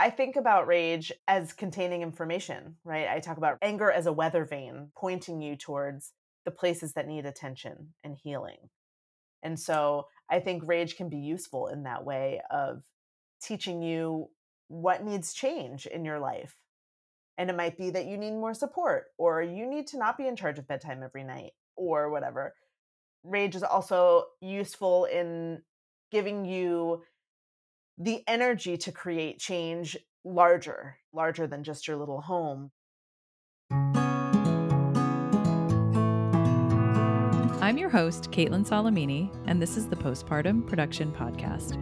I think about rage as containing information, right? I talk about anger as a weather vane pointing you towards the places that need attention and healing. And so I think rage can be useful in that way of teaching you what needs change in your life. And it might be that you need more support, or you need to not be in charge of bedtime every night, or whatever. Rage is also useful in giving you the energy to create change larger, larger than just your little home. I'm your host, Kaitlin Salamini, and this is the Postpartum Production Podcast.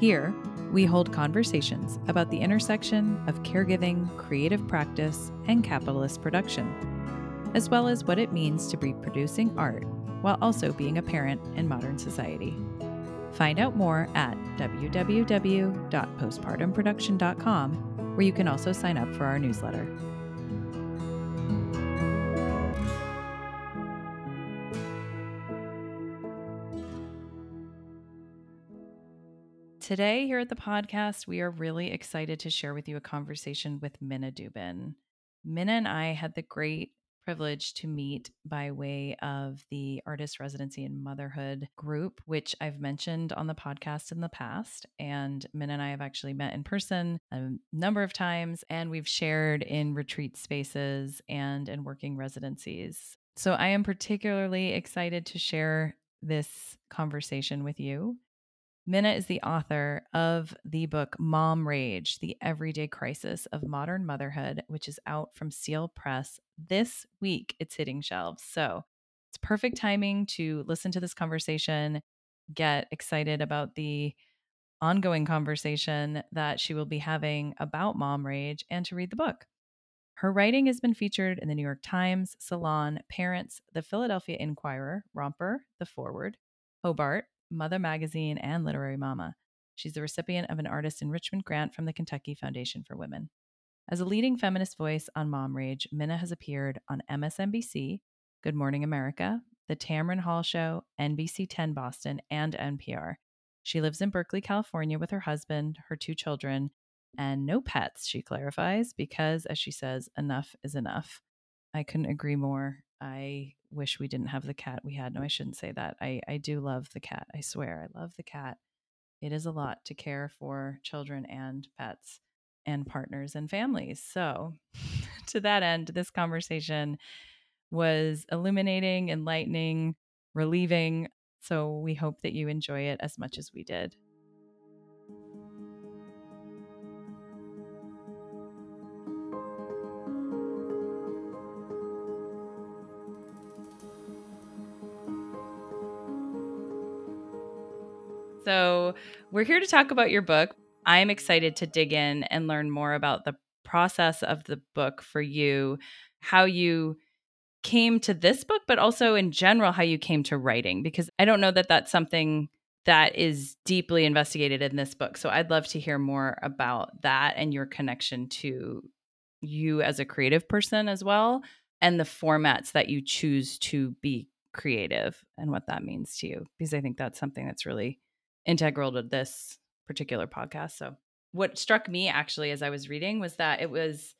Here, we hold conversations about the intersection of caregiving, creative practice, and capitalist production, as well as what it means to be producing art while also being a parent in modern society. Find out more at www.postpartumproduction.com, where you can also sign up for our newsletter. Today, here at the podcast, we are really excited to share with you a conversation with Minna Dubin. Minna and I had the great privilege to meet by way of the Artist Residency in Motherhood group, which I've mentioned on the podcast in the past. And Min and I have actually met in person a number of times, and we've shared in retreat spaces and in working residencies. So I am particularly excited to share this conversation with you. Minna is the author of the book Mom Rage The Everyday Crisis of Modern Motherhood, which is out from Seal Press this week. It's hitting shelves. So it's perfect timing to listen to this conversation, get excited about the ongoing conversation that she will be having about mom rage, and to read the book. Her writing has been featured in the New York Times, Salon, Parents, the Philadelphia Inquirer, Romper, The Forward, Hobart, MUTHA Magazine, and Literary Mama. She's the recipient of an artist enrichment grant from the Kentucky Foundation for Women. As a leading feminist voice on mom rage, Minna has appeared on MSNBC, Good Morning America, The Tamron Hall Show, NBC 10 Boston, and NPR. She lives in Berkeley, California with her husband, her two children, and no pets, she clarifies, because, as she says, enough is enough. I couldn't agree more. I wish we didn't have the cat we had. No, I shouldn't say that. I, I do love the cat. I swear, I love the cat. It is a lot to care for children and pets and partners and families. So, to that end, this conversation was illuminating, enlightening, relieving. So, we hope that you enjoy it as much as we did. So, we're here to talk about your book. I'm excited to dig in and learn more about the process of the book for you, how you came to this book, but also in general, how you came to writing, because I don't know that that's something that is deeply investigated in this book. So, I'd love to hear more about that and your connection to you as a creative person as well, and the formats that you choose to be creative and what that means to you, because I think that's something that's really integral to this particular podcast. So, what struck me actually as I was reading was that it was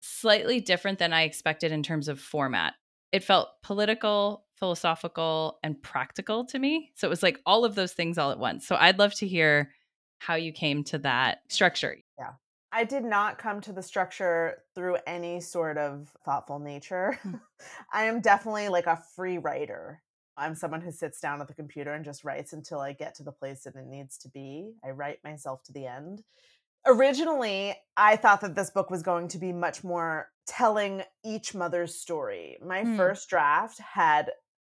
slightly different than I expected in terms of format. It felt political, philosophical, and practical to me. So, it was like all of those things all at once. So, I'd love to hear how you came to that structure. Yeah. I did not come to the structure through any sort of thoughtful nature. Hmm. I am definitely like a free writer. I'm someone who sits down at the computer and just writes until I get to the place that it needs to be. I write myself to the end. Originally, I thought that this book was going to be much more telling each mother's story. My mm. first draft had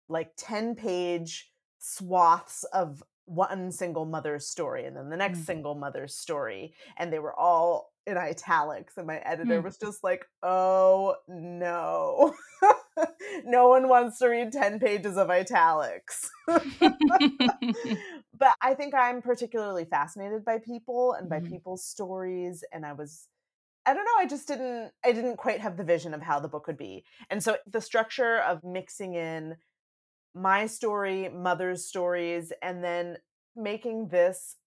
like 10 page swaths of one single mother's story and then the next mm. single mother's story. And they were all in italics. And my editor mm. was just like, oh no. no one wants to read 10 pages of italics. but I think I'm particularly fascinated by people and by mm-hmm. people's stories. And I was, I don't know, I just didn't, I didn't quite have the vision of how the book would be. And so the structure of mixing in my story, mother's stories, and then making this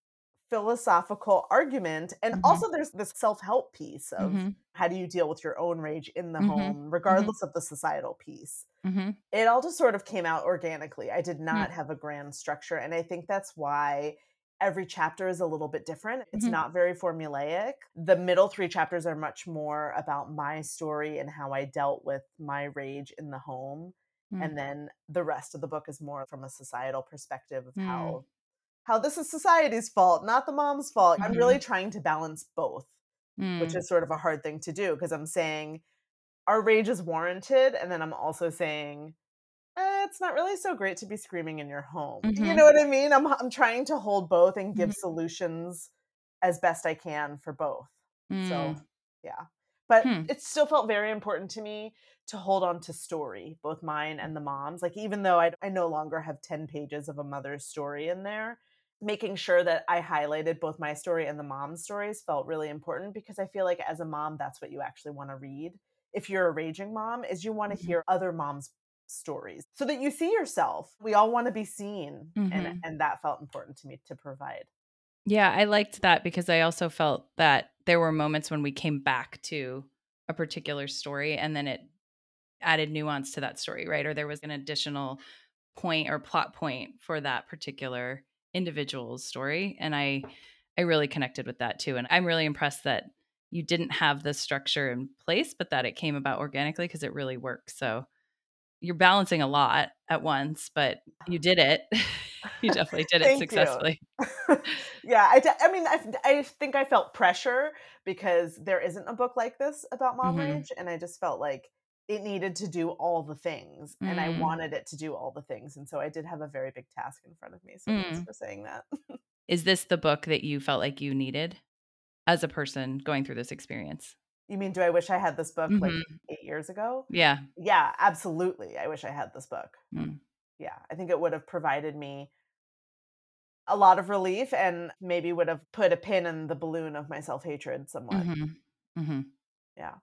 philosophical argument. And Mhm. also, there's this self help piece of Mhm. how do you deal with your own rage in the Mhm. home, Mhm. regardless of the societal piece. Mhm. It all just sort of came out organically. I did not have a grand structure. And I think that's why every chapter is a little bit different. It's Mhm. not very formulaic. The middle three chapters are much more about my story and how I dealt with my rage in the home. Mm. And then the rest of the book is more from a societal perspective of Mm. how how this is society's fault, not the mom's fault. I'm really Mhm. trying to balance both, which Mm. is sort of a hard thing to do because I'm saying our rage is warranted, and then I'm also saying eh, it's not really so great to be screaming in your home. You Mhm. know what I mean? I'm I'm trying to hold both and give Mhm. solutions as best I can for both. So, Mm. yeah. But Hmm. it still felt very important to me to hold on to story, both mine and the mom's. Like even though I I no longer have 10 pages of a mother's story in there, making sure that I highlighted both my story and the mom's stories felt really important because I feel like as a mom that's what you actually want to read. If you're a raging mom, is you want to Mhm. hear other moms' stories so that you see yourself. We all want to be seen and Mhm. and that felt important to me to provide. Yeah, I liked that because I also felt that there were moments when we came back to a particular story and then it added nuance to that story, right? Or there was an additional point or plot point for that particular individual's story and I I really connected with that too and I'm really impressed that you didn't have the structure in place but that it came about organically because it really works. So you're balancing a lot at once, but you did it. you definitely did it successfully. yeah, I, de- I mean, I, I think I felt pressure because there isn't a book like this about mom Mhm. rage, and I just felt like it needed to do all the things, and I Mm. wanted it to do all the things, and so I did have a very big task in front of me. So thanks Mm. for saying that. Is this the book that you felt like you needed as a person going through this experience? you mean, do I wish I had this book like Mhm. eight years ago? Yeah. Yeah, absolutely. I wish I had this book. Mm. Yeah, I think it would have provided me a lot of relief and maybe would have put a pin in the balloon of my self hatred somewhat. Mhm. Mhm. Yeah.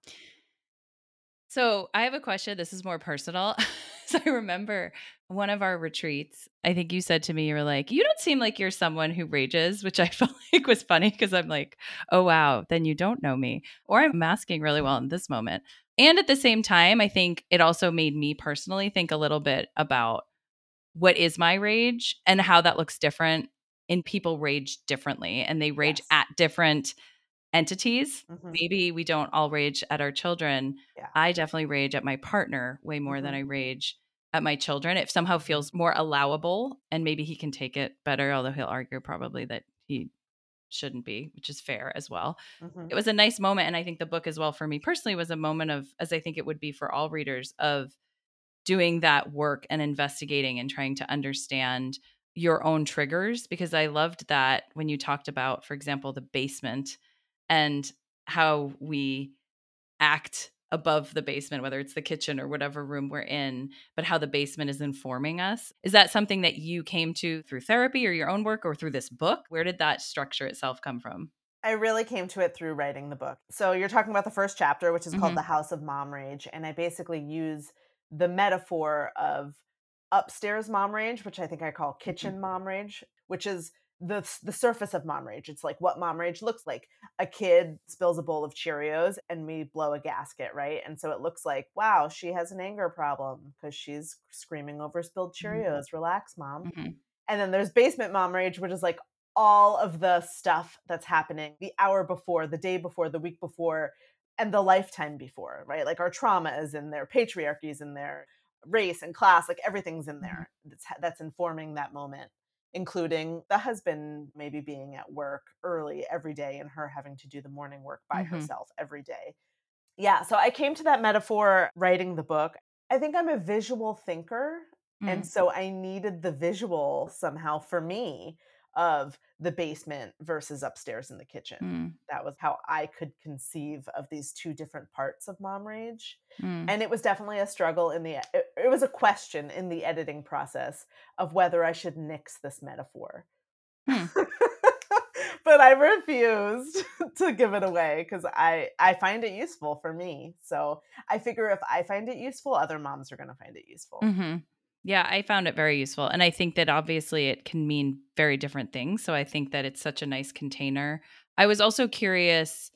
So I have a question. This is more personal. so I remember one of our retreats. I think you said to me, you were like, "You don't seem like you're someone who rages," which I felt like was funny because I'm like, "Oh wow, then you don't know me," or I'm masking really well in this moment. And at the same time, I think it also made me personally think a little bit about what is my rage and how that looks different in people rage differently and they rage Yes. at different entities. Mhm. Maybe we don't all rage at our children. Yeah. I definitely rage at my partner way more than Mhm. I rage at my children. It somehow feels more allowable and maybe he can take it better, although he'll argue probably that he shouldn't be, which is fair as well. Mhm. It was a nice moment. And I think the book as well for me personally was a moment of, as I think it would be for all readers, of doing that work and investigating and trying to understand your own triggers because I loved that when you talked about, for example, the basement and how we act above the basement, whether it's the kitchen or whatever room we're in, but how the basement is informing us. Is that something that you came to through therapy or your own work or through this book? Where did that structure itself come from? I really came to it through writing the book. So you're talking about the first chapter, which is called Mhm. The House of Mom Rage. And I basically use the metaphor of upstairs mom rage, which I think I call kitchen mom rage, which is the the surface of mom rage. It's like what mom rage looks like. A kid spills a bowl of Cheerios and we blow a gasket, right? And so it looks like, wow, she has an anger problem because she's screaming over spilled Mhm. Cheerios. Relax, mom. Mhm. And then there's basement mom rage, which is like all of the stuff that's happening the hour before, the day before, the week before, and the lifetime before, right? Like our trauma is in there, patriarchy is in there, race and class, like everything's in Mhm. there that's, that's informing that moment, including the husband maybe being at work early every day and her having to do the morning work by Mhm. herself every day. Yeah, so I came to that metaphor writing the book. I think I'm a visual thinker. And Mm. so I needed the visual somehow for me of the basement versus upstairs in the kitchen. Mm. That was how I could conceive of these two different parts of mom rage. Mm. And it was definitely a struggle in the it, it was a question in the editing process of whether I should nix this metaphor. Hmm. but I refused to give it away cuz I I find it useful for me. So I figure if I find it useful, other moms are going to find it useful. hmm Yeah, I found it very useful. And I think that obviously it can mean very different things. So I think that it's such a nice container. I was also curious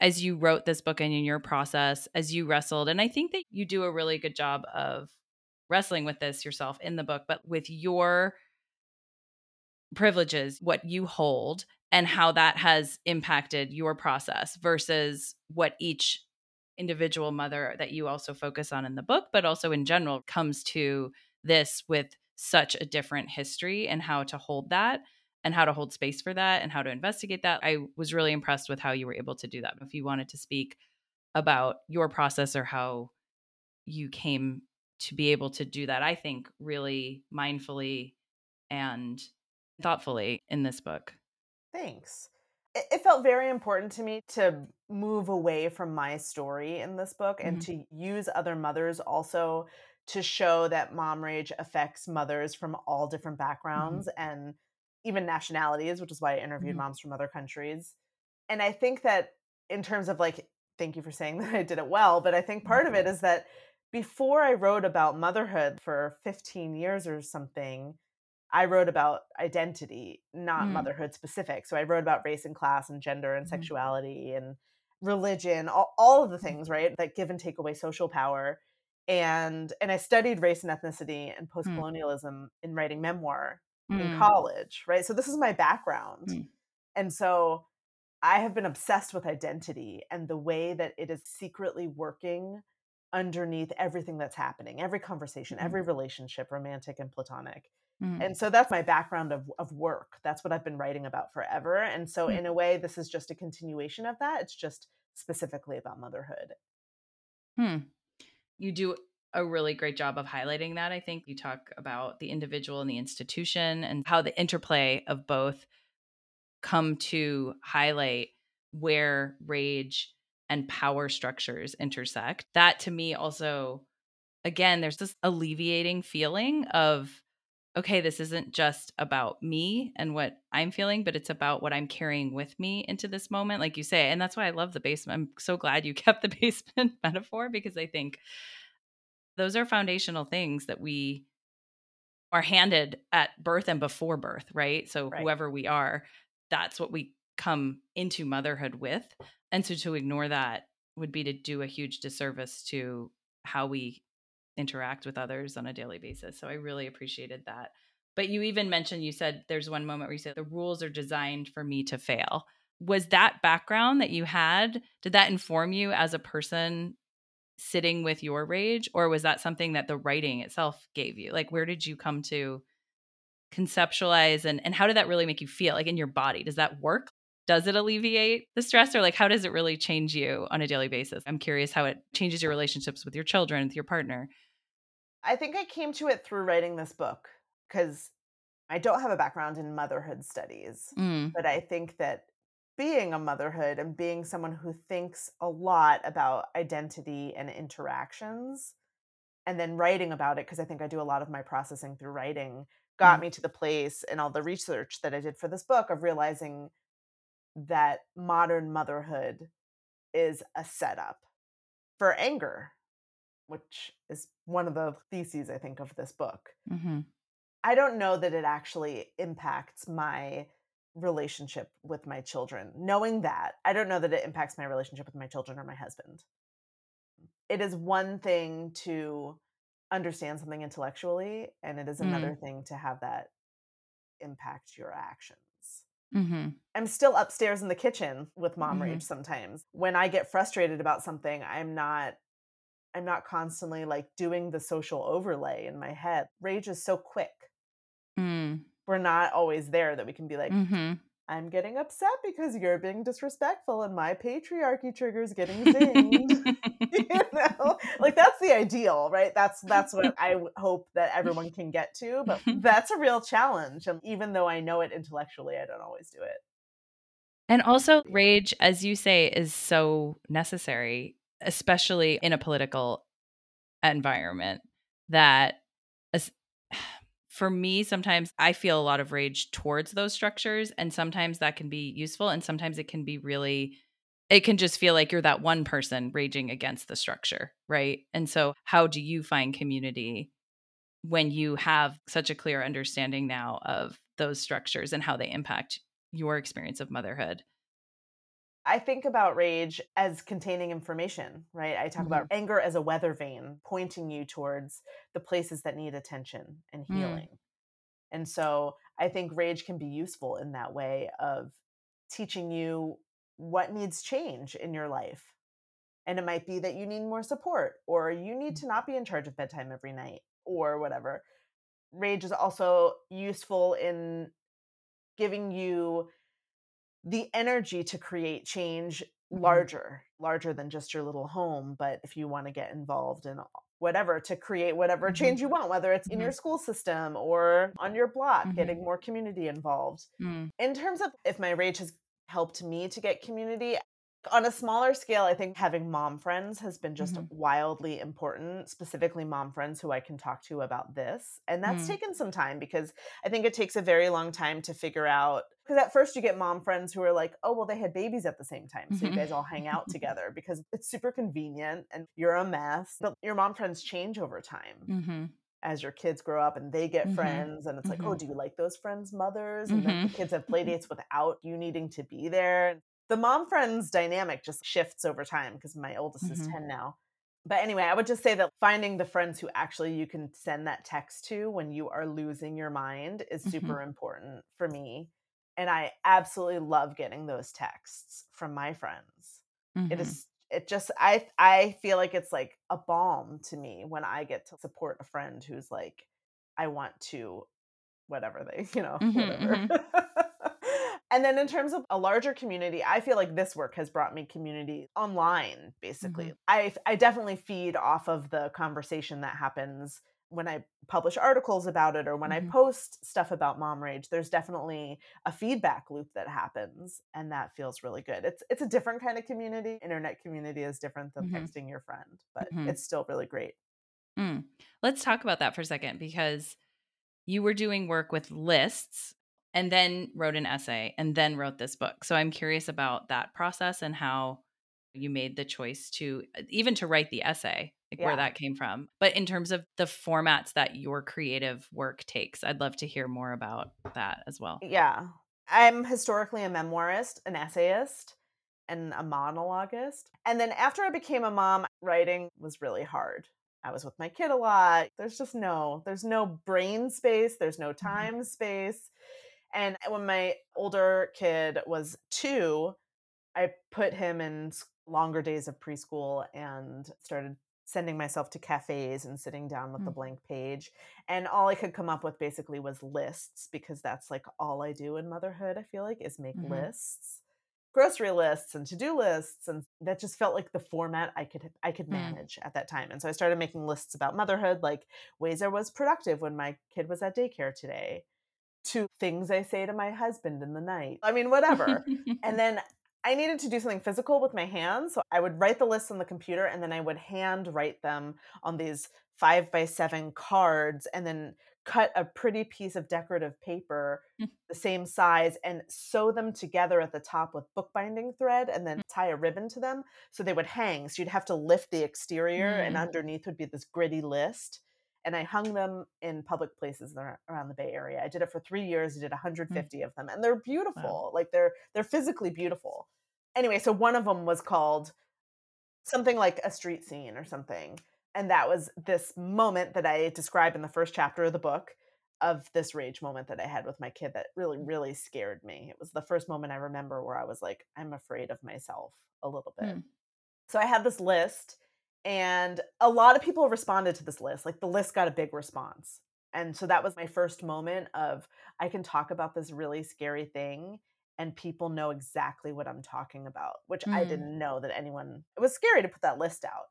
as you wrote this book and in your process, as you wrestled, and I think that you do a really good job of wrestling with this yourself in the book, but with your privileges, what you hold, and how that has impacted your process versus what each individual mother that you also focus on in the book, but also in general comes to this with such a different history and how to hold that and how to hold space for that and how to investigate that. I was really impressed with how you were able to do that. If you wanted to speak about your process or how you came to be able to do that, I think really mindfully and thoughtfully in this book. Thanks. It, felt very important to me to move away from my story in this book and mm-hmm. to use other mothers also to show that mom rage affects mothers from all different mm-hmm. backgrounds mm-hmm. and even nationalities, which is why I interviewed mm-hmm. moms from other countries. And I think that in terms of like, thank you for saying that I did it well, but I think part of it mm-hmm. is that before I wrote about motherhood for 15 years or something, I wrote about identity, not mm. motherhood specific. So I wrote about race and class and gender and mm. sexuality and religion, all, all of the things, right, that give and take away social power. And and I studied race and ethnicity and post colonialism mm. in writing memoir in mm. college, right? So this is my background. Mm. And so I have been obsessed with identity and the way that it is secretly working underneath everything that's happening, every conversation, mm. every relationship, romantic and platonic. Mm. And so that's my background of, of work. That's what I've been writing about forever. And so, mm. in a way, this is just a continuation of that. It's just specifically about motherhood. Hmm. You do a really great job of highlighting that. I think you talk about the individual and the institution and how the interplay of both come to highlight where rage and power structures intersect. That to me also, again, there's this alleviating feeling of, okay, this isn't just about me and what I'm feeling, but it's about what I'm carrying with me into this moment, like you say. And that's why I love the basement. I'm so glad you kept the basement metaphor because I think those are foundational things that we are handed at birth and before birth, right? So right. whoever we are, that's what we come into motherhood with. And so to ignore that would be to do a huge disservice to how we interact with others on a daily basis. So I really appreciated that. But you even mentioned, you said there's one moment where you said the rules are designed for me to fail. Was that background that you had, did that inform you as a person sitting with your rage or was that something that the writing itself gave you like where did you come to conceptualize and and how did that really make you feel like in your body does that work does it alleviate the stress or like how does it really change you on a daily basis i'm curious how it changes your relationships with your children with your partner i think i came to it through writing this book because i don't have a background in motherhood studies mm. but i think that being a motherhood and being someone who thinks a lot about identity and interactions and then writing about it because I think I do a lot of my processing through writing got mm. me to the place and all the research that I did for this book of realizing that modern motherhood is a setup for anger which is one of the theses I think of this book. Mm-hmm. I don't know that it actually impacts my relationship with my children. Knowing that, I don't know that it impacts my relationship with my children or my husband. It is one thing to understand something intellectually, and it is another mm. thing to have that impact your actions. Mm-hmm. I'm still upstairs in the kitchen with mom mm-hmm. rage sometimes. When I get frustrated about something, I'm not I'm not constantly like doing the social overlay in my head. Rage is so quick. Mm we're not always there that we can be like mm-hmm. i'm getting upset because you're being disrespectful and my patriarchy triggers getting zinged you know like that's the ideal right that's that's what i hope that everyone can get to but that's a real challenge and even though i know it intellectually i don't always do it and also rage as you say is so necessary especially in a political environment that for me, sometimes I feel a lot of rage towards those structures. And sometimes that can be useful. And sometimes it can be really, it can just feel like you're that one person raging against the structure. Right. And so, how do you find community when you have such a clear understanding now of those structures and how they impact your experience of motherhood? I think about rage as containing information, right? I talk mm-hmm. about anger as a weather vane pointing you towards the places that need attention and mm. healing. Mm. And so I think rage can be useful in that way of teaching you what needs change in your life. And it might be that you need more support or you need to not be in charge of bedtime every night or whatever. Rage is also useful in giving you the energy to create change mm-hmm. larger, larger than just your little home. But if you want to get involved in whatever to create whatever mm-hmm. change you want, whether it's mm-hmm. in your school system or on your block, mm-hmm. getting more community involved. Mm. In terms of if my rage has helped me to get community, on a smaller scale, I think having mom friends has been just mm-hmm. wildly important, specifically mom friends who I can talk to about this. And that's mm. taken some time because I think it takes a very long time to figure out. Because at first you get mom friends who are like, oh, well, they had babies at the same time. So mm-hmm. you guys all hang out together because it's super convenient and you're a mess. But your mom friends change over time. Mm-hmm as your kids grow up and they get mm-hmm. friends and it's like oh mm-hmm. do you like those friends mothers and then the mm-hmm. kids have play dates without you needing to be there the mom friends dynamic just shifts over time because my oldest mm-hmm. is 10 now. But anyway, I would just say that finding the friends who actually you can send that text to when you are losing your mind is super mm-hmm. important for me. And I absolutely love getting those texts from my friends. Mm-hmm. It is it just I I feel like it's like a balm to me when I get to support a friend who's like I want to whatever they, you know, mm-hmm, whatever. Mm-hmm. And then in terms of a larger community, I feel like this work has brought me community online basically. Mm-hmm. I I definitely feed off of the conversation that happens when I publish articles about it or when mm-hmm. I post stuff about mom rage, there's definitely a feedback loop that happens and that feels really good. It's it's a different kind of community. Internet community is different than mm-hmm. texting your friend, but mm-hmm. it's still really great. Mm. Let's talk about that for a second because you were doing work with lists and then wrote an essay and then wrote this book. So I'm curious about that process and how you made the choice to even to write the essay, like yeah. where that came from. But in terms of the formats that your creative work takes, I'd love to hear more about that as well. Yeah. I'm historically a memoirist, an essayist, and a monologuist. And then after I became a mom, writing was really hard. I was with my kid a lot. There's just no, there's no brain space, there's no mm-hmm. time space. And when my older kid was two, I put him in longer days of preschool and started sending myself to cafes and sitting down with mm. the blank page. And all I could come up with basically was lists because that's like all I do in motherhood, I feel like, is make mm-hmm. lists. Grocery lists and to-do lists and that just felt like the format I could I could mm. manage mm. at that time. And so I started making lists about motherhood like ways I was productive when my kid was at daycare today to things I say to my husband in the night. I mean, whatever. and then I needed to do something physical with my hands. So I would write the lists on the computer and then I would hand write them on these five by seven cards and then cut a pretty piece of decorative paper mm. the same size and sew them together at the top with bookbinding thread and then mm. tie a ribbon to them so they would hang. So you'd have to lift the exterior mm. and underneath would be this gritty list and I hung them in public places around the Bay Area. I did it for three years. I did 150 mm. of them, and they're beautiful. Wow. Like they're they're physically beautiful. Anyway, so one of them was called something like a street scene or something, and that was this moment that I describe in the first chapter of the book of this rage moment that I had with my kid that really mm. really scared me. It was the first moment I remember where I was like, I'm afraid of myself a little bit. Mm. So I had this list and a lot of people responded to this list. Like the list got a big response. And so that was my first moment of I can talk about this really scary thing and people know exactly what I'm talking about, which mm. I didn't know that anyone it was scary to put that list out.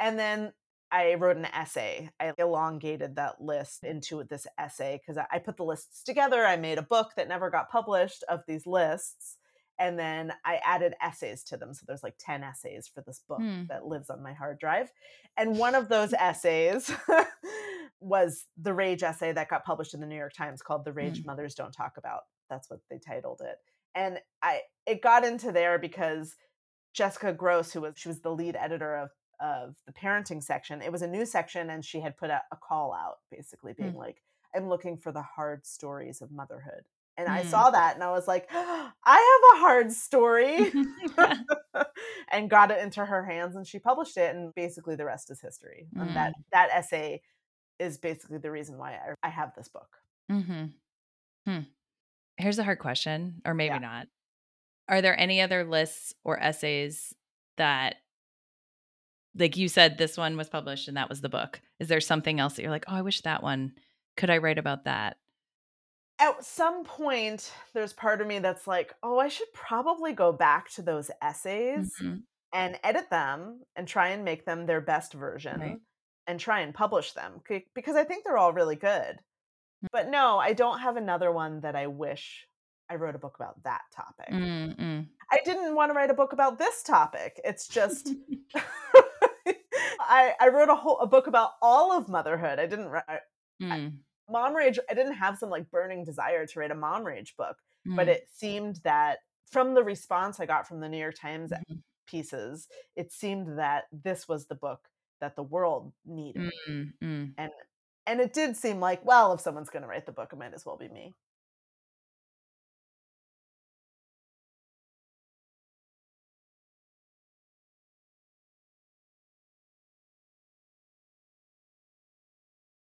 And then I wrote an essay. I elongated that list into this essay because I put the lists together. I made a book that never got published of these lists and then I added essays to them. So there's like 10 essays for this book hmm. that lives on my hard drive. And one of those essays was the rage essay that got published in the New York Times called The Rage hmm. Mothers Don't Talk About. That's what they titled it. And I it got into there because Jessica Gross, who was she was the lead editor of of the parenting section. It was a new section, and she had put a, a call out basically being Mm. like, I'm looking for the hard stories of motherhood. And I Mm. saw that and I was like, I have a hard story and got it into her hands and she published it and basically the rest is history. And that that essay is basically the reason why I, I have this book. hmm Hmm. Here's a hard question, or maybe Yeah. not. Are there any other lists or essays that, like you said, this one was published and that was the book? Is there something else that you're like, oh, I wish that one, could I write about that? At some point, there's part of me that's like, oh, I should probably go back to those essays Mhm. and edit them and try and make them their best version and try and publish them because I think they're all really good. But no, I don't have another one that I wish I wrote a book about that topic. Mm, mm. I didn't want to write a book about this topic. It's just I I wrote a whole a book about all of motherhood. I didn't write Mm, mom rage. I didn't have some like burning desire to write a mom rage book, but mm, it seemed that from the response I got from the New York Times mhm, pieces, it seemed that this was the book that the world needed. mm, mm. And and it did seem like, well, if someone's going to write the book, it might as well be me.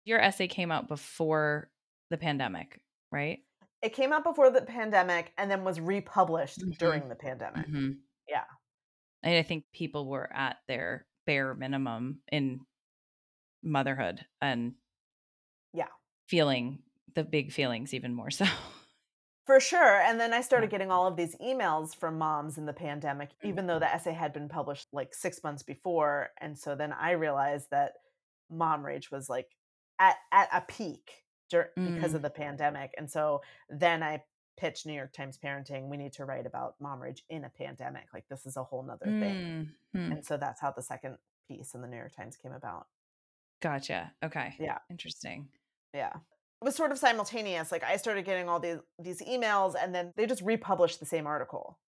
Your essay came out before the pandemic, right? It came out before the pandemic and then was republished Mhm. during the pandemic. Mhm. Yeah. And I think people were at their bare minimum in motherhood and Yeah. feeling the big feelings even more so. For sure. And then I started getting all of these emails from moms in the pandemic, even though the essay had been published like six months before. And so then I realized that mom rage was like at, at a peak dur- because of Mm. the pandemic. And so then I pitched New York Times Parenting, we need to write about mom rage in a pandemic. Like this is a whole nother thing. Mhm. And so that's how the second piece in the New York Times came about. Gotcha. Okay. Yeah. Interesting. Yeah. It was sort of simultaneous. Like I started getting all these these emails and then they just republished the same article.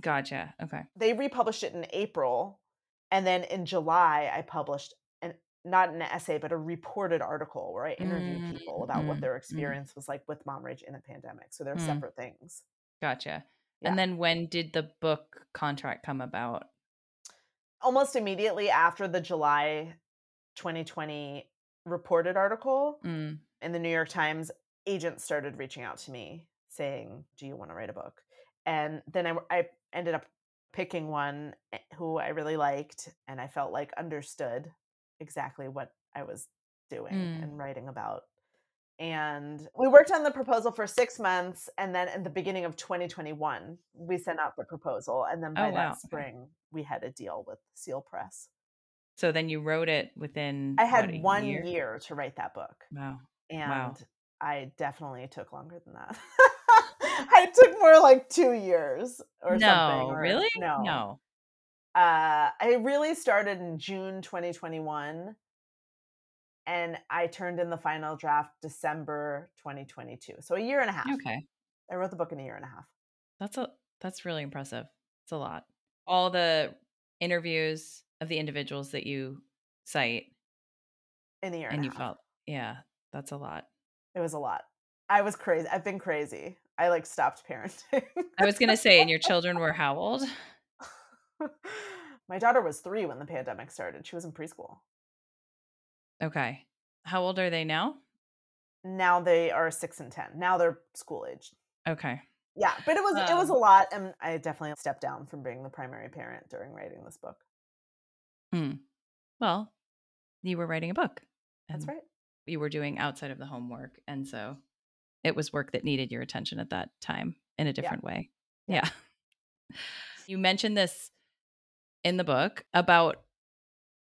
Gotcha. Okay. They republished it in April and then in July I published not an essay but a reported article where I interviewed people about what Mm, their mm. experience was like with mom rage in the pandemic. So they're Mm. separate things. Gotcha. Yeah. And then when did the book contract come about? Almost immediately after the July 2020 reported article Mm. in the New York Times, agents started reaching out to me saying, "Do you want to write a book?" And then I, I ended up picking one eh, who I really liked and I felt like understood exactly what I was doing Mm. and writing about. And we worked on the proposal for six months, and then in the beginning of 2021, we sent out the proposal, and then Oh, by wow. that spring, we had a deal with Seal Press. So then you wrote it within I what, had a one year? year to write that book. Wow. and I definitely took longer than that. I took more like two years or something. No, or- really? No. No. Uh, I really started in June 2021, and I turned in the final draft December 2022. So a year and a half. Okay. I wrote the book in a year and a half. That's a that's really impressive. It's a lot. All the interviews of the individuals that you cite In a year and and, you half. felt yeah, that's a lot. It was a lot. I was crazy. I've been crazy. I like stopped parenting. I was going to say and your children were how old? My daughter was three when the pandemic started. She was in preschool. Okay. How old are they now? Now they are six and ten. Now they're school aged. Okay. Yeah, but it was it was a Um, lot, and I definitely stepped down from being the primary parent during writing this book. Hmm. Well, you were writing a book. That's right. You were doing outside of the homework and so it was work that needed your attention at that time in a different way. Yeah. Yeah. You mentioned this in the book about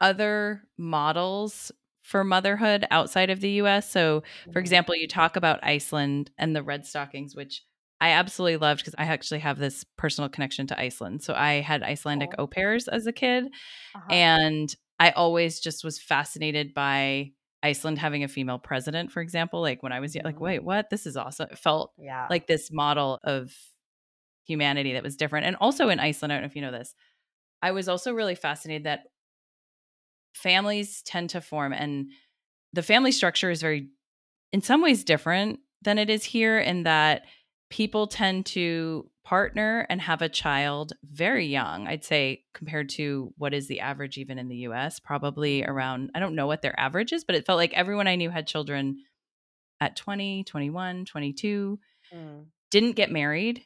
other models for motherhood outside of the US. So, for Mhm. example, you talk about Iceland and the red stockings, which I absolutely loved because I actually have this personal connection to Iceland. So, I had Icelandic Oh. au pairs as a kid, Uh-huh. and I always just was fascinated by Iceland having a female president, for example. Like when I was young, like, Mhm. wait, what? This is awesome. It felt yeah, like this model of humanity that was different. And also in Iceland, I don't know if you know this, I was also really fascinated that families tend to form and the family structure is very in some ways different than it is here in that people tend to partner and have a child very young i'd say compared to what is the average even in the us probably around i don't know what their average is but it felt like everyone i knew had children at 20 21 22 mm. didn't get married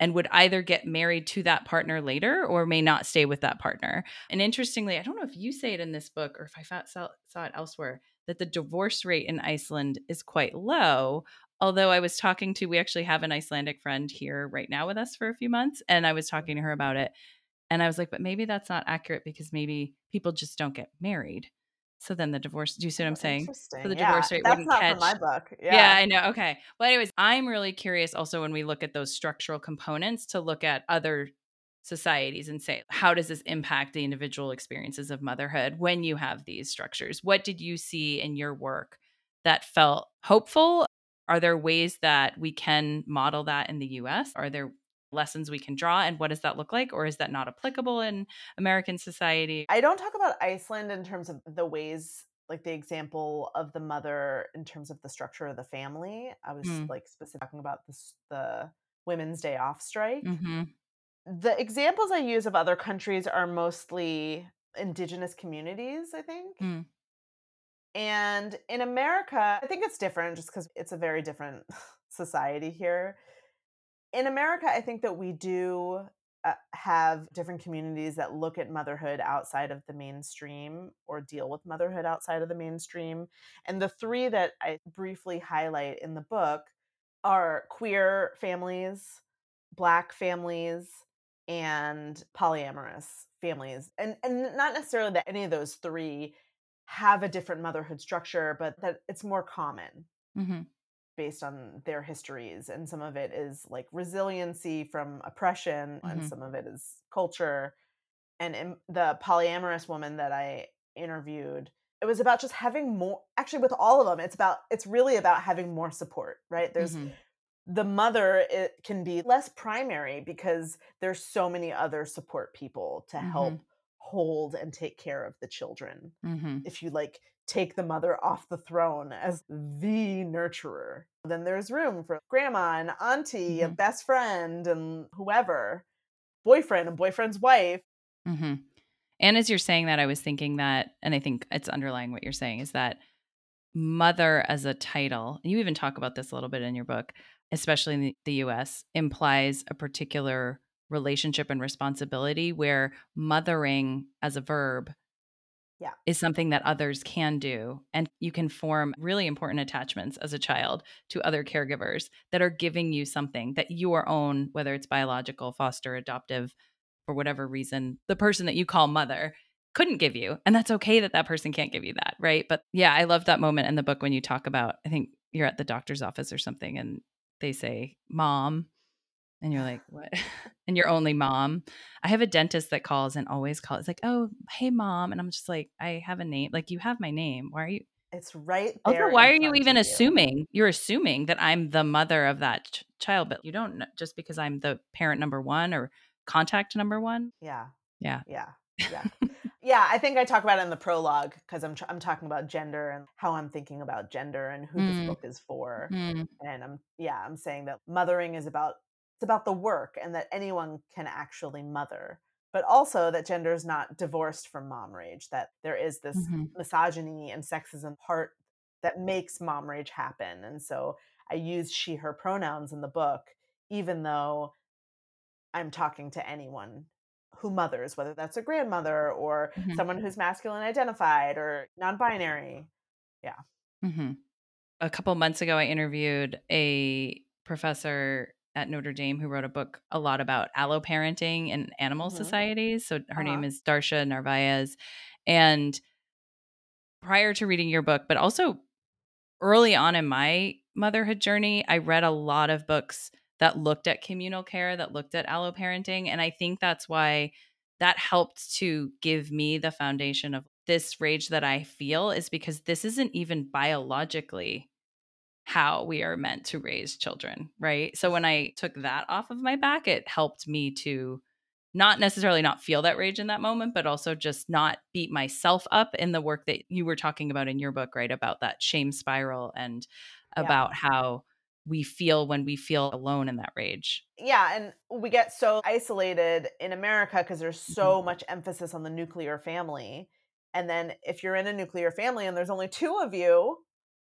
and would either get married to that partner later or may not stay with that partner. And interestingly, I don't know if you say it in this book or if I saw, it elsewhere, that the divorce rate in Iceland is quite low. Although I was talking to, we actually have an Icelandic friend here right now with us for a few months, and I was talking to her about it. And I was like, but maybe that's not accurate because maybe people just don't get married. So then the divorce, do you see what I'm oh, saying? So the divorce rate that's wouldn't not catch. my book. Yeah. yeah, I know. Okay. But anyways, I'm really curious also when we look at those structural components to look at other societies and say, how does this impact the individual experiences of motherhood when you have these structures? What did you see in your work that felt hopeful? Are there ways that we can model that in the US? Are there lessons we can draw and what does that look like or is that not applicable in american society i don't talk about iceland in terms of the ways like the example of the mother in terms of the structure of the family i was mm. like specifically talking about this the women's day off strike mm-hmm. the examples i use of other countries are mostly indigenous communities i think mm. and in america i think it's different just because it's a very different society here in America, I think that we do uh, have different communities that look at motherhood outside of the mainstream or deal with motherhood outside of the mainstream. And the three that I briefly highlight in the book are queer families, black families, and polyamorous families. And and not necessarily that any of those three have a different motherhood structure, but that it's more common. Mm-hmm based on their histories and some of it is like resiliency from oppression mm-hmm. and some of it is culture and in the polyamorous woman that i interviewed it was about just having more actually with all of them it's about it's really about having more support right there's mm-hmm. the mother it can be less primary because there's so many other support people to help mm-hmm. hold and take care of the children mm-hmm. if you like take the mother off the throne as the nurturer. Then there's room for grandma and auntie mm-hmm. and best friend and whoever, boyfriend and boyfriend's wife. Mm-hmm. And as you're saying that, I was thinking that, and I think it's underlying what you're saying is that mother as a title, and you even talk about this a little bit in your book, especially in the US, implies a particular relationship and responsibility where mothering as a verb yeah. is something that others can do. And you can form really important attachments as a child to other caregivers that are giving you something that your own, whether it's biological, foster, adoptive, for whatever reason, the person that you call mother couldn't give you. And that's okay that that person can't give you that. Right. But yeah, I love that moment in the book when you talk about, I think you're at the doctor's office or something and they say, Mom, and you're like, what? and you're only mom. I have a dentist that calls and always calls. It's like, oh, hey, mom. And I'm just like, I have a name. Like, you have my name. Why are you? It's right there. Also, why are you even assuming? You're assuming that I'm the mother of that ch- child, but you don't know just because I'm the parent number one or contact number one. Yeah. Yeah. Yeah. Yeah. yeah. I think I talk about it in the prologue because I'm, tr- I'm talking about gender and how I'm thinking about gender and who mm. this book is for. Mm. And I'm, yeah, I'm saying that mothering is about about the work and that anyone can actually mother but also that gender is not divorced from mom rage that there is this mm-hmm. misogyny and sexism part that makes mom rage happen and so i use she her pronouns in the book even though i'm talking to anyone who mothers whether that's a grandmother or mm-hmm. someone who's masculine identified or non-binary yeah mm-hmm. a couple months ago i interviewed a professor at Notre Dame who wrote a book a lot about allo parenting and animal mm-hmm. societies. So her uh-huh. name is Darcia Narvaez. And prior to reading your book, but also early on in my motherhood journey, I read a lot of books that looked at communal care, that looked at allo parenting. And I think that's why that helped to give me the foundation of this rage that I feel is because this isn't even biologically how we are meant to raise children, right? So when I took that off of my back, it helped me to not necessarily not feel that rage in that moment, but also just not beat myself up in the work that you were talking about in your book, right? About that shame spiral and about yeah. how we feel when we feel alone in that rage. Yeah, and we get so isolated in America because there's so mm-hmm. much emphasis on the nuclear family. And then if you're in a nuclear family and there's only two of you,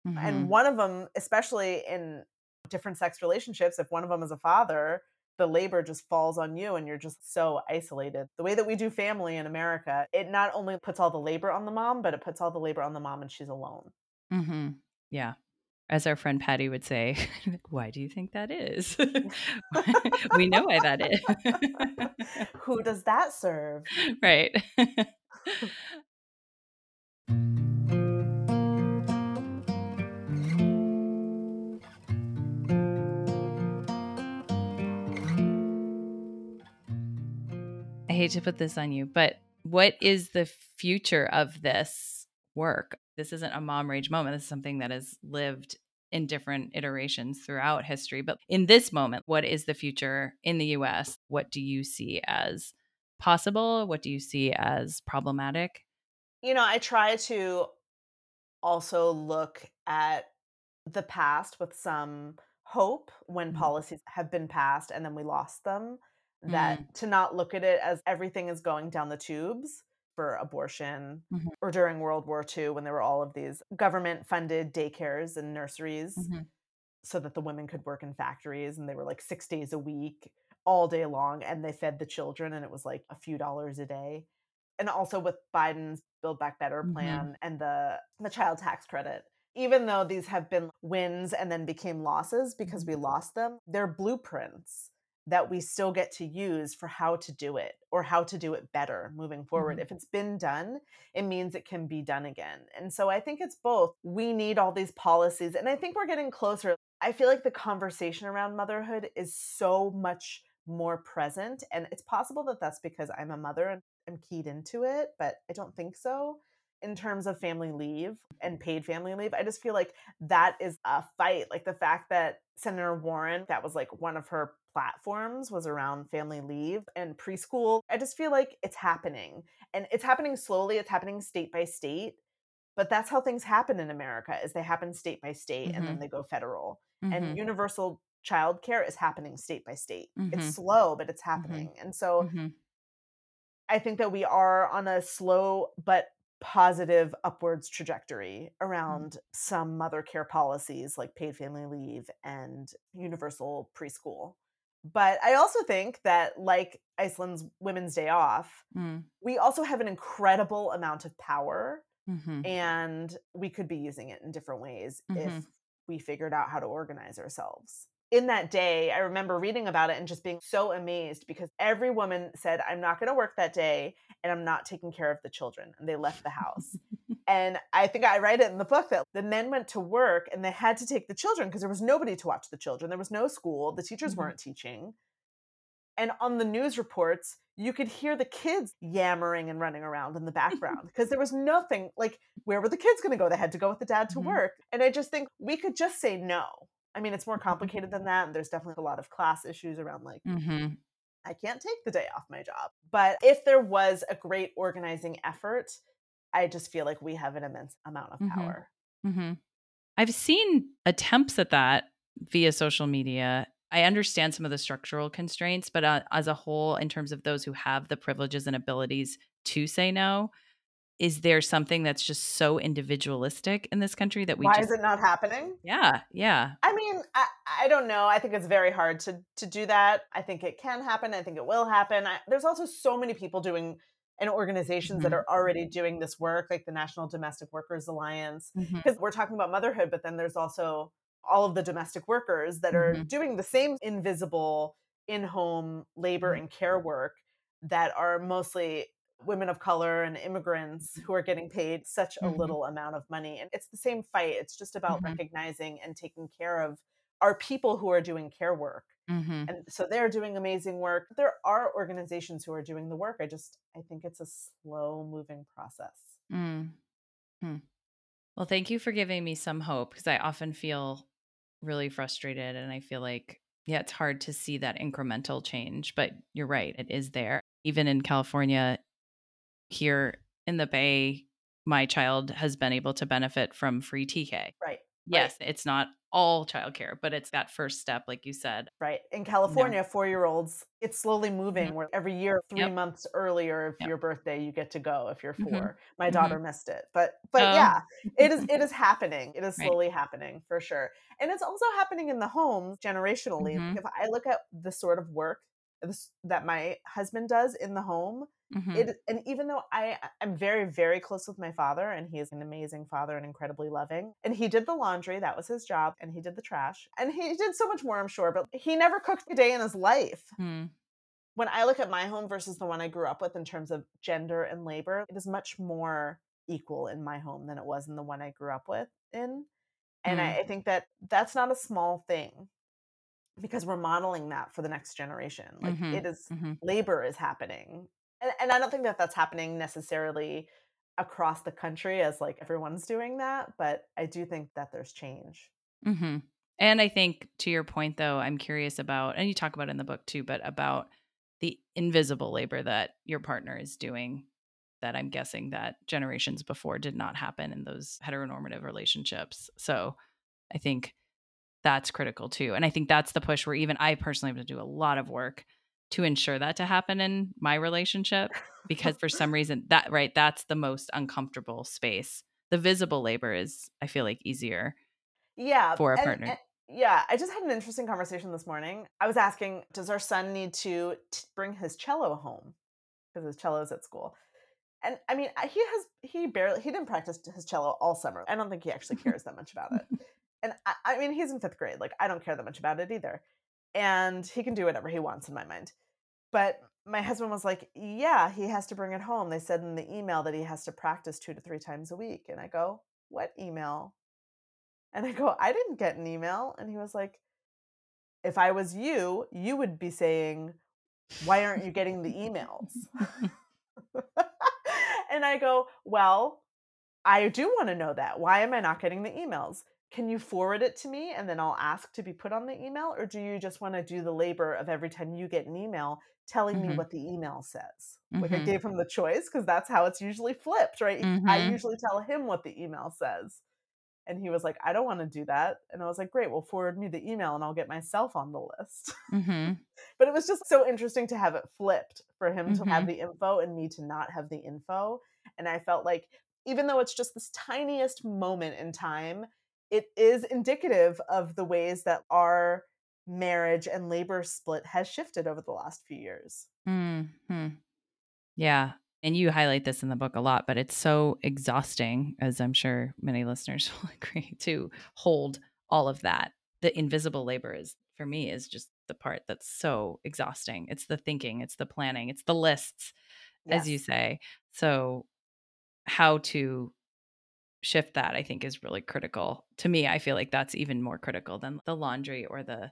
mm-hmm. and one of them, especially in different sex relationships, if one of them is a father, the labor just falls on you and you're just so isolated. The way that we do family in America, it not only puts all the labor on the mom, but it puts all the labor on the mom and she's alone. Mm-hmm. Yeah as our friend Patty would say, why do you think that is? we know why that is. Who does that serve? Right. Hate to put this on you, but what is the future of this work? this isn't a mom rage moment. This is something that has lived in different iterations throughout history. But in this moment, what is the future in the US? What do you see as possible? What do you see as problematic? You know, I try to also look at the past with some hope when mm. policies have been passed and then we lost them. That mm. to not look at it as everything is going down the tubes for abortion mm-hmm. or during World War II when there were all of these government funded daycares and nurseries mm-hmm. so that the women could work in factories and they were like six days a week all day long and they fed the children and it was like a few dollars a day and also with biden's build back better mm-hmm. plan mm-hmm. and the the child tax credit even though these have been wins and then became losses because we mm-hmm. lost them they're blueprints that we still get to use for how to do it or how to do it better moving forward. Mm-hmm. If it's been done, it means it can be done again. And so I think it's both. We need all these policies, and I think we're getting closer. I feel like the conversation around motherhood is so much more present. And it's possible that that's because I'm a mother and I'm keyed into it, but I don't think so in terms of family leave and paid family leave. I just feel like that is a fight. Like the fact that Senator Warren, that was like one of her platforms was around family leave and preschool. I just feel like it's happening and it's happening slowly. It's happening state by state. But that's how things happen in America is they happen state by state mm-hmm. and then mm-hmm. they go federal. Mm-hmm. And universal childcare is happening state by state. Mm-hmm. It's slow, but it's mm-hmm. happening. And so mm-hmm. I think that we are on a slow but positive upwards trajectory around mm. some mother care policies like paid family leave and universal preschool. But I also think that, like Iceland's Women's Day Off, mm. we also have an incredible amount of power mm-hmm. and we could be using it in different ways mm-hmm. if we figured out how to organize ourselves in that day, I remember reading about it and just being so amazed because every woman said, I'm not going to work that day and I'm not taking care of the children. And they left the house. and I think I write it in the book that the men went to work and they had to take the children because there was nobody to watch the children. There was no school, the teachers mm-hmm. weren't teaching. And on the news reports, you could hear the kids yammering and running around in the background because there was nothing like, where were the kids going to go? They had to go with the dad to mm-hmm. work. And I just think we could just say no I mean, it's more mm-hmm. complicated than that. And there's definitely a lot of class issues around like, mm-hmm. I can't take the day off my job. But if there was a great organizing effort, I just feel like we have an immense amount of mm-hmm. power. Mm-hmm. I've seen attempts at that via social media. I understand some of the structural constraints, but uh, as a whole, in terms of those who have the privileges and abilities to say no, is there something that's just so individualistic in this country that we why just, is it not happening yeah yeah i mean I, I don't know i think it's very hard to to do that i think it can happen i think it will happen I, there's also so many people doing and organizations mm-hmm. that are already doing this work like the national domestic workers alliance because mm-hmm. we're talking about motherhood but then there's also all of the domestic workers that are mm-hmm. doing the same invisible in-home labor mm-hmm. and care work that are mostly women of color and immigrants who are getting paid such a mm-hmm. little amount of money. And it's the same fight. It's just about mm-hmm. recognizing and taking care of our people who are doing care work. Mm-hmm. And so they're doing amazing work. There are organizations who are doing the work. I just, I think it's a slow moving process. Mm. Hmm. Well, thank you for giving me some hope because I often feel really frustrated and I feel like, yeah, it's hard to see that incremental change, but you're right, it is there even in California, here in the Bay, my child has been able to benefit from free TK. Right. Yes, right. it's not all childcare, but it's that first step, like you said. Right. In California, four year olds, it's slowly moving mm-hmm. where every year, three yep. months earlier of yep. your birthday, you get to go if you're mm-hmm. 4 mm-hmm. My daughter mm-hmm. missed it. But but um, yeah, it is it is happening. It is slowly right. happening for sure. And it's also happening in the homes generationally. Mm-hmm. If I look at the sort of work that my husband does in the home, Mm-hmm. It and even though I I'm very very close with my father and he is an amazing father and incredibly loving and he did the laundry that was his job and he did the trash and he did so much more I'm sure but he never cooked a day in his life. Mm. When I look at my home versus the one I grew up with in terms of gender and labor, it is much more equal in my home than it was in the one I grew up with in. And mm. I, I think that that's not a small thing because we're modeling that for the next generation. Like mm-hmm. it is, mm-hmm. labor is happening and, and I don't think that that's happening necessarily across the country as like everyone's doing that, but I do think that there's change. Mm-hmm. And I think to your point, though, I'm curious about, and you talk about in the book too, but about the invisible labor that your partner is doing that I'm guessing that generations before did not happen in those heteronormative relationships. So I think that's critical too. And I think that's the push where even I personally have to do a lot of work to ensure that to happen in my relationship because for some reason that right that's the most uncomfortable space. The visible labor is i feel like easier yeah for a and, partner. and, yeah i just had an interesting conversation this morning. I was asking does our son need to t- bring his cello home? Because his cello is at school. And i mean he has he barely he didn't practice his cello all summer. I don't think he actually cares that much about it and I, I mean he's in fifth grade like i don't care that much about it either and he can do whatever he wants in my mind. But my husband was like, Yeah, he has to bring it home. They said in the email that he has to practice two to three times a week. And I go, What email? And I go, I didn't get an email. And he was like, If I was you, you would be saying, Why aren't you getting the emails? and I go, Well, I do want to know that. Why am I not getting the emails? Can you forward it to me and then I'll ask to be put on the email? Or do you just want to do the labor of every time you get an email telling mm-hmm. me what the email says? Mm-hmm. Like I mm-hmm. gave him the choice because that's how it's usually flipped, right? Mm-hmm. I usually tell him what the email says. And he was like, I don't want to do that. And I was like, great, well, forward me the email and I'll get myself on the list. Mm-hmm. but it was just so interesting to have it flipped for him to have mm-hmm. the info and me to not have the info. And I felt like, even though it's just this tiniest moment in time, it is indicative of the ways that our marriage and labor split has shifted over the last few years. Hmm. Yeah. And you highlight this in the book a lot, but it's so exhausting, as I'm sure many listeners will agree, to hold all of that. The invisible labor is, for me, is just the part that's so exhausting. It's the thinking, it's the planning, it's the lists, yes. as you say. So, how to shift that i think is really critical. To me i feel like that's even more critical than the laundry or the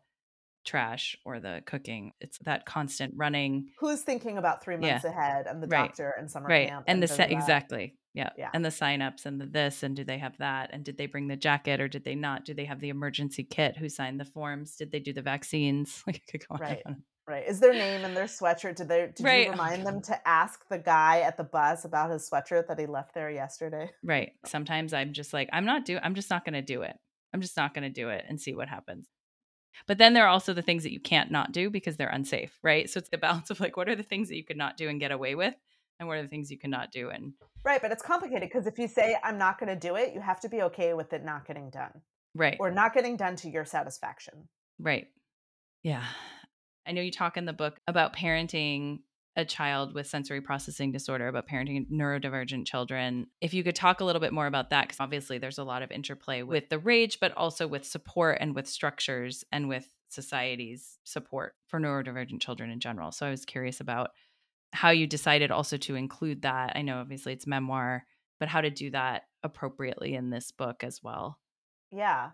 trash or the cooking. It's that constant running. Who's thinking about three months yeah. ahead and the right. doctor and summer right. camp and, and the set exactly. Yeah. yeah. And the signups and the this and do they have that? And did they bring the jacket or did they not? Do they have the emergency kit? Who signed the forms? Did they do the vaccines? Like could right. on. Right. Is their name in their sweatshirt? Did they did right. Oh you remind them to ask the guy at the bus about his sweatshirt that he left there yesterday? Right. Oh. Sometimes I'm just like, I'm not do I'm just not gonna do it. I'm just not gonna do it and see what happens. But then there are also the things that you can't not do because they're unsafe, right? So it's the balance of like what are the things that you could not do and get away with and what are the things you cannot do and Right, but it's complicated because if you say I'm not gonna do it, you have to be okay with it not getting done. Right. Or not getting done to your satisfaction. Right. Yeah. I know you talk in the book about parenting a child with sensory processing disorder, about parenting neurodivergent children. If you could talk a little bit more about that, because obviously there's a lot of interplay with the rage, but also with support and with structures and with society's support for neurodivergent children in general. So I was curious about how you decided also to include that. I know obviously it's memoir, but how to do that appropriately in this book as well. Yeah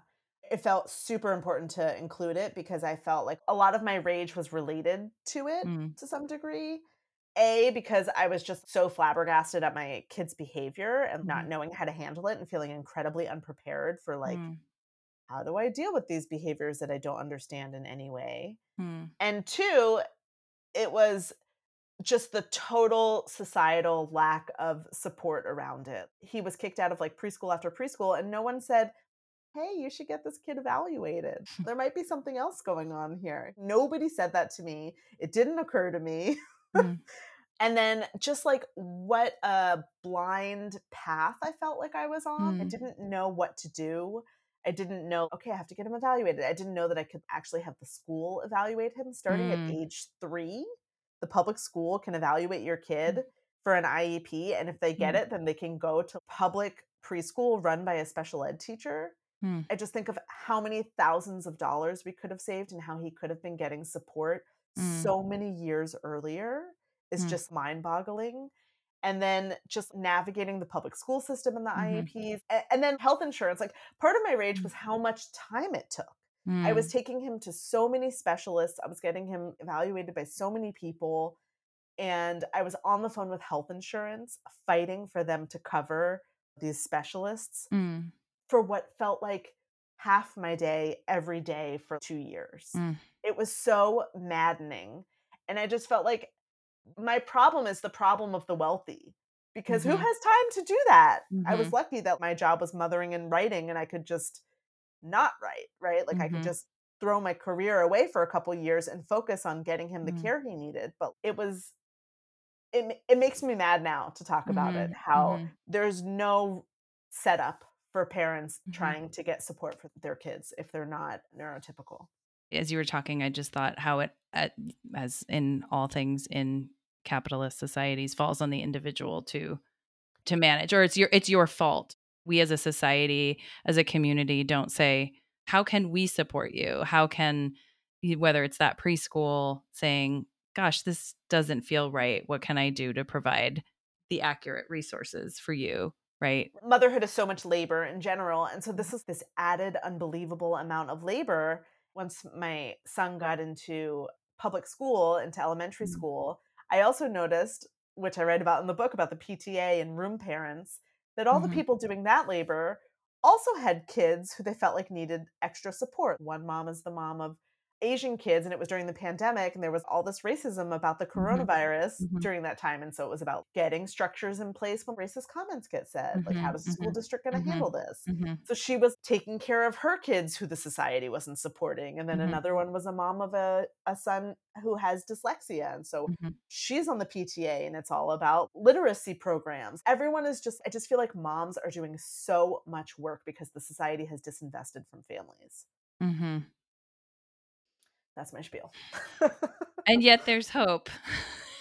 it felt super important to include it because I felt like a lot of my rage was related to it mm. to some degree. A, because I was just so flabbergasted at my kids' behavior and mm. not mm-hmm. knowing how to handle it and feeling incredibly unprepared for like, mm. how do I deal with these behaviors that I don't understand in any way? Mm. And two, it was just the total societal lack of support around it. He was kicked out of like preschool after preschool, and no one said, Hey, you should get this kid evaluated. There might be something else going on here. Nobody said that to me. It didn't occur to me. Mm. and then just like what a blind path I felt like I was on. Mm. I didn't know what to do. I didn't know, okay, I have to get him evaluated. I didn't know that I could actually have the school evaluate him starting mm. at age three the public school can evaluate your kid mm. for an IEP. And if they get mm. it, then they can go to public preschool run by a special ed teacher. Mm. I just think of how many thousands of dollars we could have saved and how he could have been getting support mm. so many years earlier is mm. just mind boggling. And then just navigating the public school system and the mm-hmm. IEPs, and then health insurance. Like part of my rage was how much time it took. I was mm. taking him to so many specialists. I was getting him evaluated by so many people. And I was on the phone with health insurance, fighting for them to cover these specialists mm. For what felt like half my day every day for two years. Mm. It was so maddening. And I just felt like my problem is the problem of the wealthy because mm-hmm. who has time to do that? Mm-hmm. I was mm-hmm. lucky that my job was mothering and writing and I could just not write, right? Like mm-hmm. I could mm-hmm. just throw my career away for a couple years and focus on getting him the mm-hmm. care he needed. But it was it it makes me mad now to talk about it mm-hmm. how there's no setup for parents mm-hmm. trying to get support for their kids if they're not neurotypical. As you were talking, I just thought how it as in all things in capitalist societies falls on the individual to to manage or it's your it's your fault we as a society, as a community, don't say, how can we support you? How can, whether it's that preschool saying, gosh, this doesn't feel right. What can I do to provide the accurate resources for you? Right. Motherhood is so much labor in general. And so this is this added unbelievable amount of labor. Once my son got into public school, into elementary mm-hmm. school, I also noticed, which I write about in the book about the PTA and room parents, that all mm-hmm. the people doing that labor also had kids who they felt like needed extra support. One mom is the mom of Asian kids, and it was during the pandemic, and there was all this racism about the mm-hmm. coronavirus mm-hmm. during that time. And so it was about getting structures in place when racist comments get said. Mm-hmm. Like, how does the school mm-hmm. district going to handle mm-hmm. this? So she was taking care of her kids who the society wasn't supporting. And then another one was a mom of a, a son who has dyslexia. And so she's on the PTA, and it's all about literacy programs. Everyone is just, I just feel like moms are doing so much work because the society has disinvested from families. Mm-hmm. That's my spiel. and yet there's hope.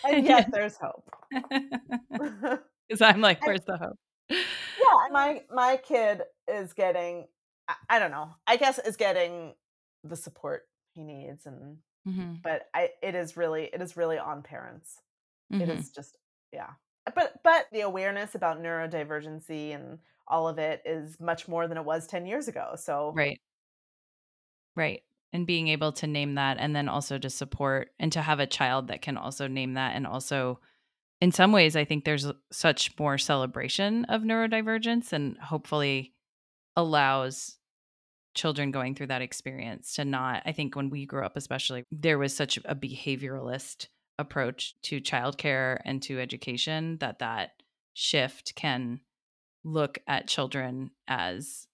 And yet there's hope. Because I'm like, where's the hope? Yeah, my my kid is getting I, I, don't know. I guess is getting the support he needs and mm-hmm. but I it is really it is really on parents. Mm-hmm. It is just yeah. But but the awareness about neurodivergency and all of it is much more than it was 10 years ago. So Right. Right and being able to name that and then also to support and to have a child that can also name that and also in some ways i think there's such more celebration of neurodivergence and hopefully allows children going through that experience to not i think when we grew up especially there was such a behavioralist approach to childcare and to education that that shift can look at children as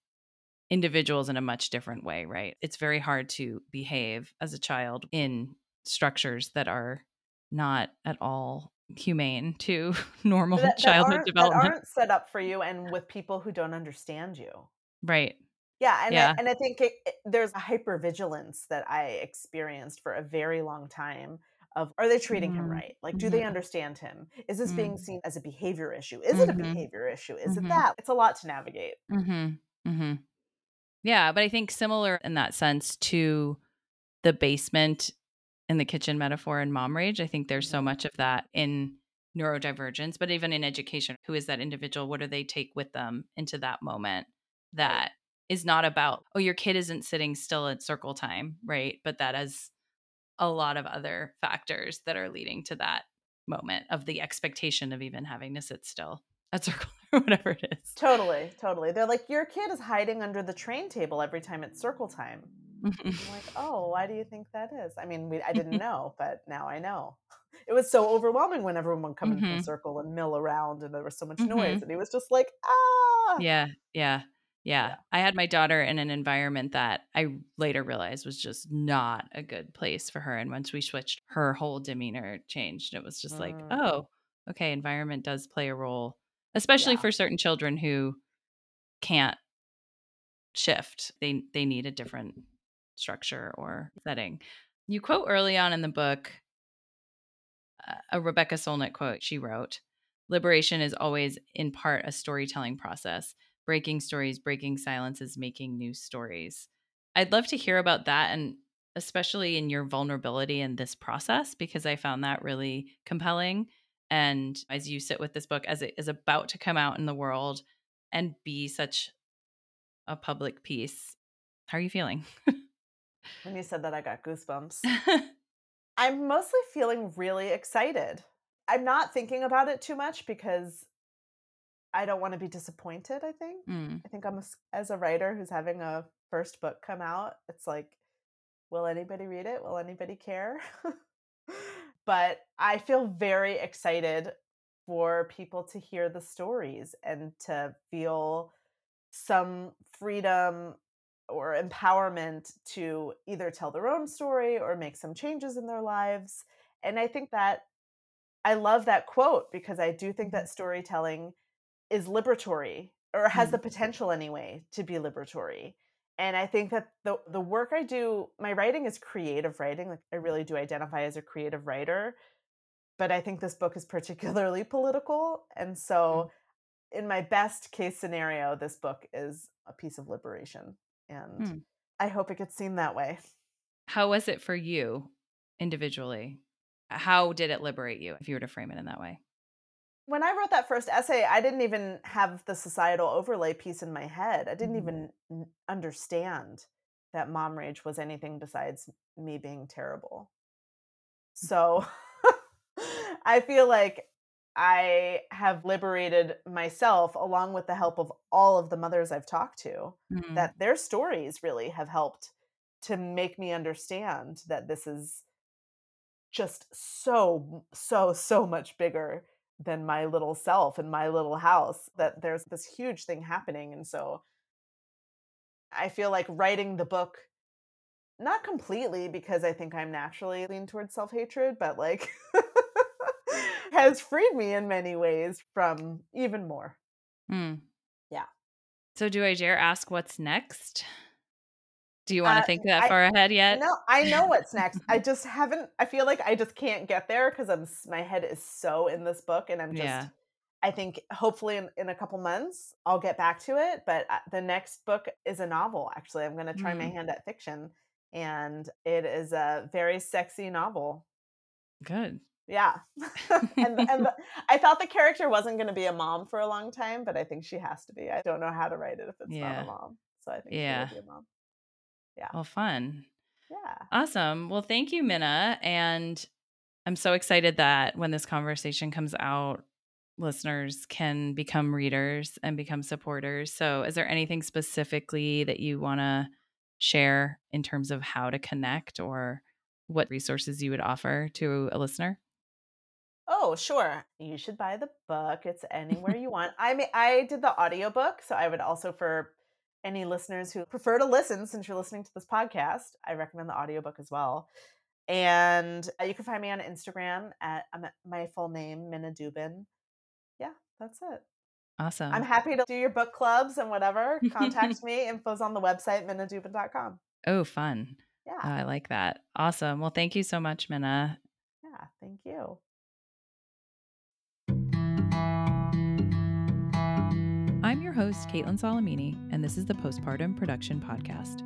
individuals in a much different way, right? It's very hard to behave as a child in structures that are not at all humane to normal that, childhood that development. That aren't set up for you and with people who don't understand you. Right. Yeah, and yeah. I, and I think it, it, there's a hypervigilance that I experienced for a very long time of are they treating mm-hmm. him right? Like do mm-hmm. they understand him? Is this mm-hmm. being seen as a behavior issue? Is it a mm-hmm. behavior issue? Is it mm-hmm. that? It's a lot to navigate. Yeah, but I think similar in that sense to the basement in the kitchen metaphor in mom rage. I think there's so mm-hmm. much of that in neurodivergence, but even in education. Who is that individual? What do they take with them into that moment that is not about, oh, your kid isn't sitting still at circle time, right? But that has a lot of other factors that are leading to that moment of the expectation of even having to sit still at circle or whatever it is. Totally, totally. They're like, your kid is hiding under the train table every time it's circle time. I'm like, oh, why do you think that is? I mean, we, I didn't know, but now I know. it was so overwhelming when everyone would come mm-hmm. in a circle and mill around and there was so much mm-hmm. noise and he was just like ah yeah yeah yeah. I had my daughter in an environment that I later realized was just not a good place for her. And once we switched, her whole demeanor changed. It was just mm. like, oh, okay, environment does play a role, especially yeah. for certain children who can't shift. They they need a different structure or setting. You quote early on in the book uh, a Rebecca Solnit quote she wrote Liberation is always in part a storytelling process breaking stories, breaking silences, making new stories. I'd love to hear about that and especially in your vulnerability in this process because I found that really compelling. And as you sit with this book as it is about to come out in the world and be such a public piece, how are you feeling? when you said that, I got goosebumps. I'm mostly feeling really excited. I'm not thinking about it too much because I don't want to be disappointed, I think. Mm. I think I'm a, as a writer who's having a first book come out, it's like will anybody read it? Will anybody care? but I feel very excited for people to hear the stories and to feel some freedom or empowerment to either tell their own story or make some changes in their lives. And I think that I love that quote because I do think mm-hmm. that storytelling is liberatory or has mm. the potential anyway to be liberatory and i think that the the work i do my writing is creative writing like i really do identify as a creative writer but i think this book is particularly political and so mm. in my best case scenario this book is a piece of liberation and mm. i hope it gets seen that way how was it for you individually how did it liberate you if you were to frame it in that way when I wrote that first essay, I didn't even have the societal overlay piece in my head. I didn't mm-hmm. even understand that mom rage was anything besides me being terrible. Mm. So I feel like I have liberated myself along with the help of all of the mothers I've talked to, mm-hmm. that their stories really have helped to make me understand that this is just so, so, so much bigger than my little self and my little house that there's this huge thing happening and so i feel like writing the book not completely because i think i'm naturally lean towards self-hatred but like has freed me in many ways from even more. Mm. yeah. So do i dare ask what's next do you want to uh, think that I, far ahead yet? No, I know what's next. I just haven't. I feel like I just can't get there because I'm. My head is so in this book, and I'm just. Yeah. I think hopefully in, in a couple months I'll get back to it. But uh, the next book is a novel. Actually, I'm going to try mm. my hand at fiction, and it is a very sexy novel. Good. Yeah, and and the, I thought the character wasn't going to be a mom for a long time, but I think she has to be. I don't know how to write it if it's yeah. not a mom, so I think yeah. she will be a mom yeah. Well, fun. Yeah. Awesome. Well, thank you, Minna. And I'm so excited that when this conversation comes out, listeners can become readers and become supporters. So, is there anything specifically that you want to share in terms of how to connect or what resources you would offer to a listener? Oh, sure. You should buy the book. It's anywhere you want. I mean, I did the audiobook, so I would also for any listeners who prefer to listen since you're listening to this podcast, I recommend the audiobook as well. And uh, you can find me on Instagram at, at my full name, Minna Dubin. Yeah, that's it. Awesome. I'm happy to do your book clubs and whatever. Contact me. Info's on the website, minnadubin.com. Oh, fun. Yeah. Oh, I like that. Awesome. Well, thank you so much, Minna. Yeah, thank you. I'm your host, Kaitlin Salamini, and this is the Postpartum Production Podcast.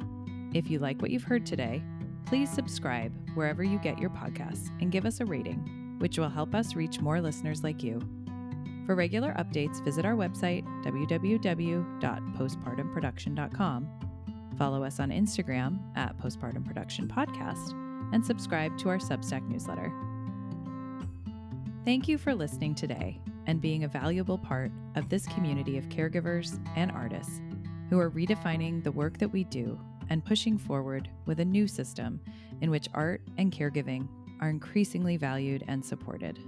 If you like what you've heard today, please subscribe wherever you get your podcasts and give us a rating, which will help us reach more listeners like you. For regular updates, visit our website, www.postpartumproduction.com. Follow us on Instagram at Postpartum Production Podcast and subscribe to our Substack newsletter. Thank you for listening today and being a valuable part of this community of caregivers and artists who are redefining the work that we do and pushing forward with a new system in which art and caregiving are increasingly valued and supported.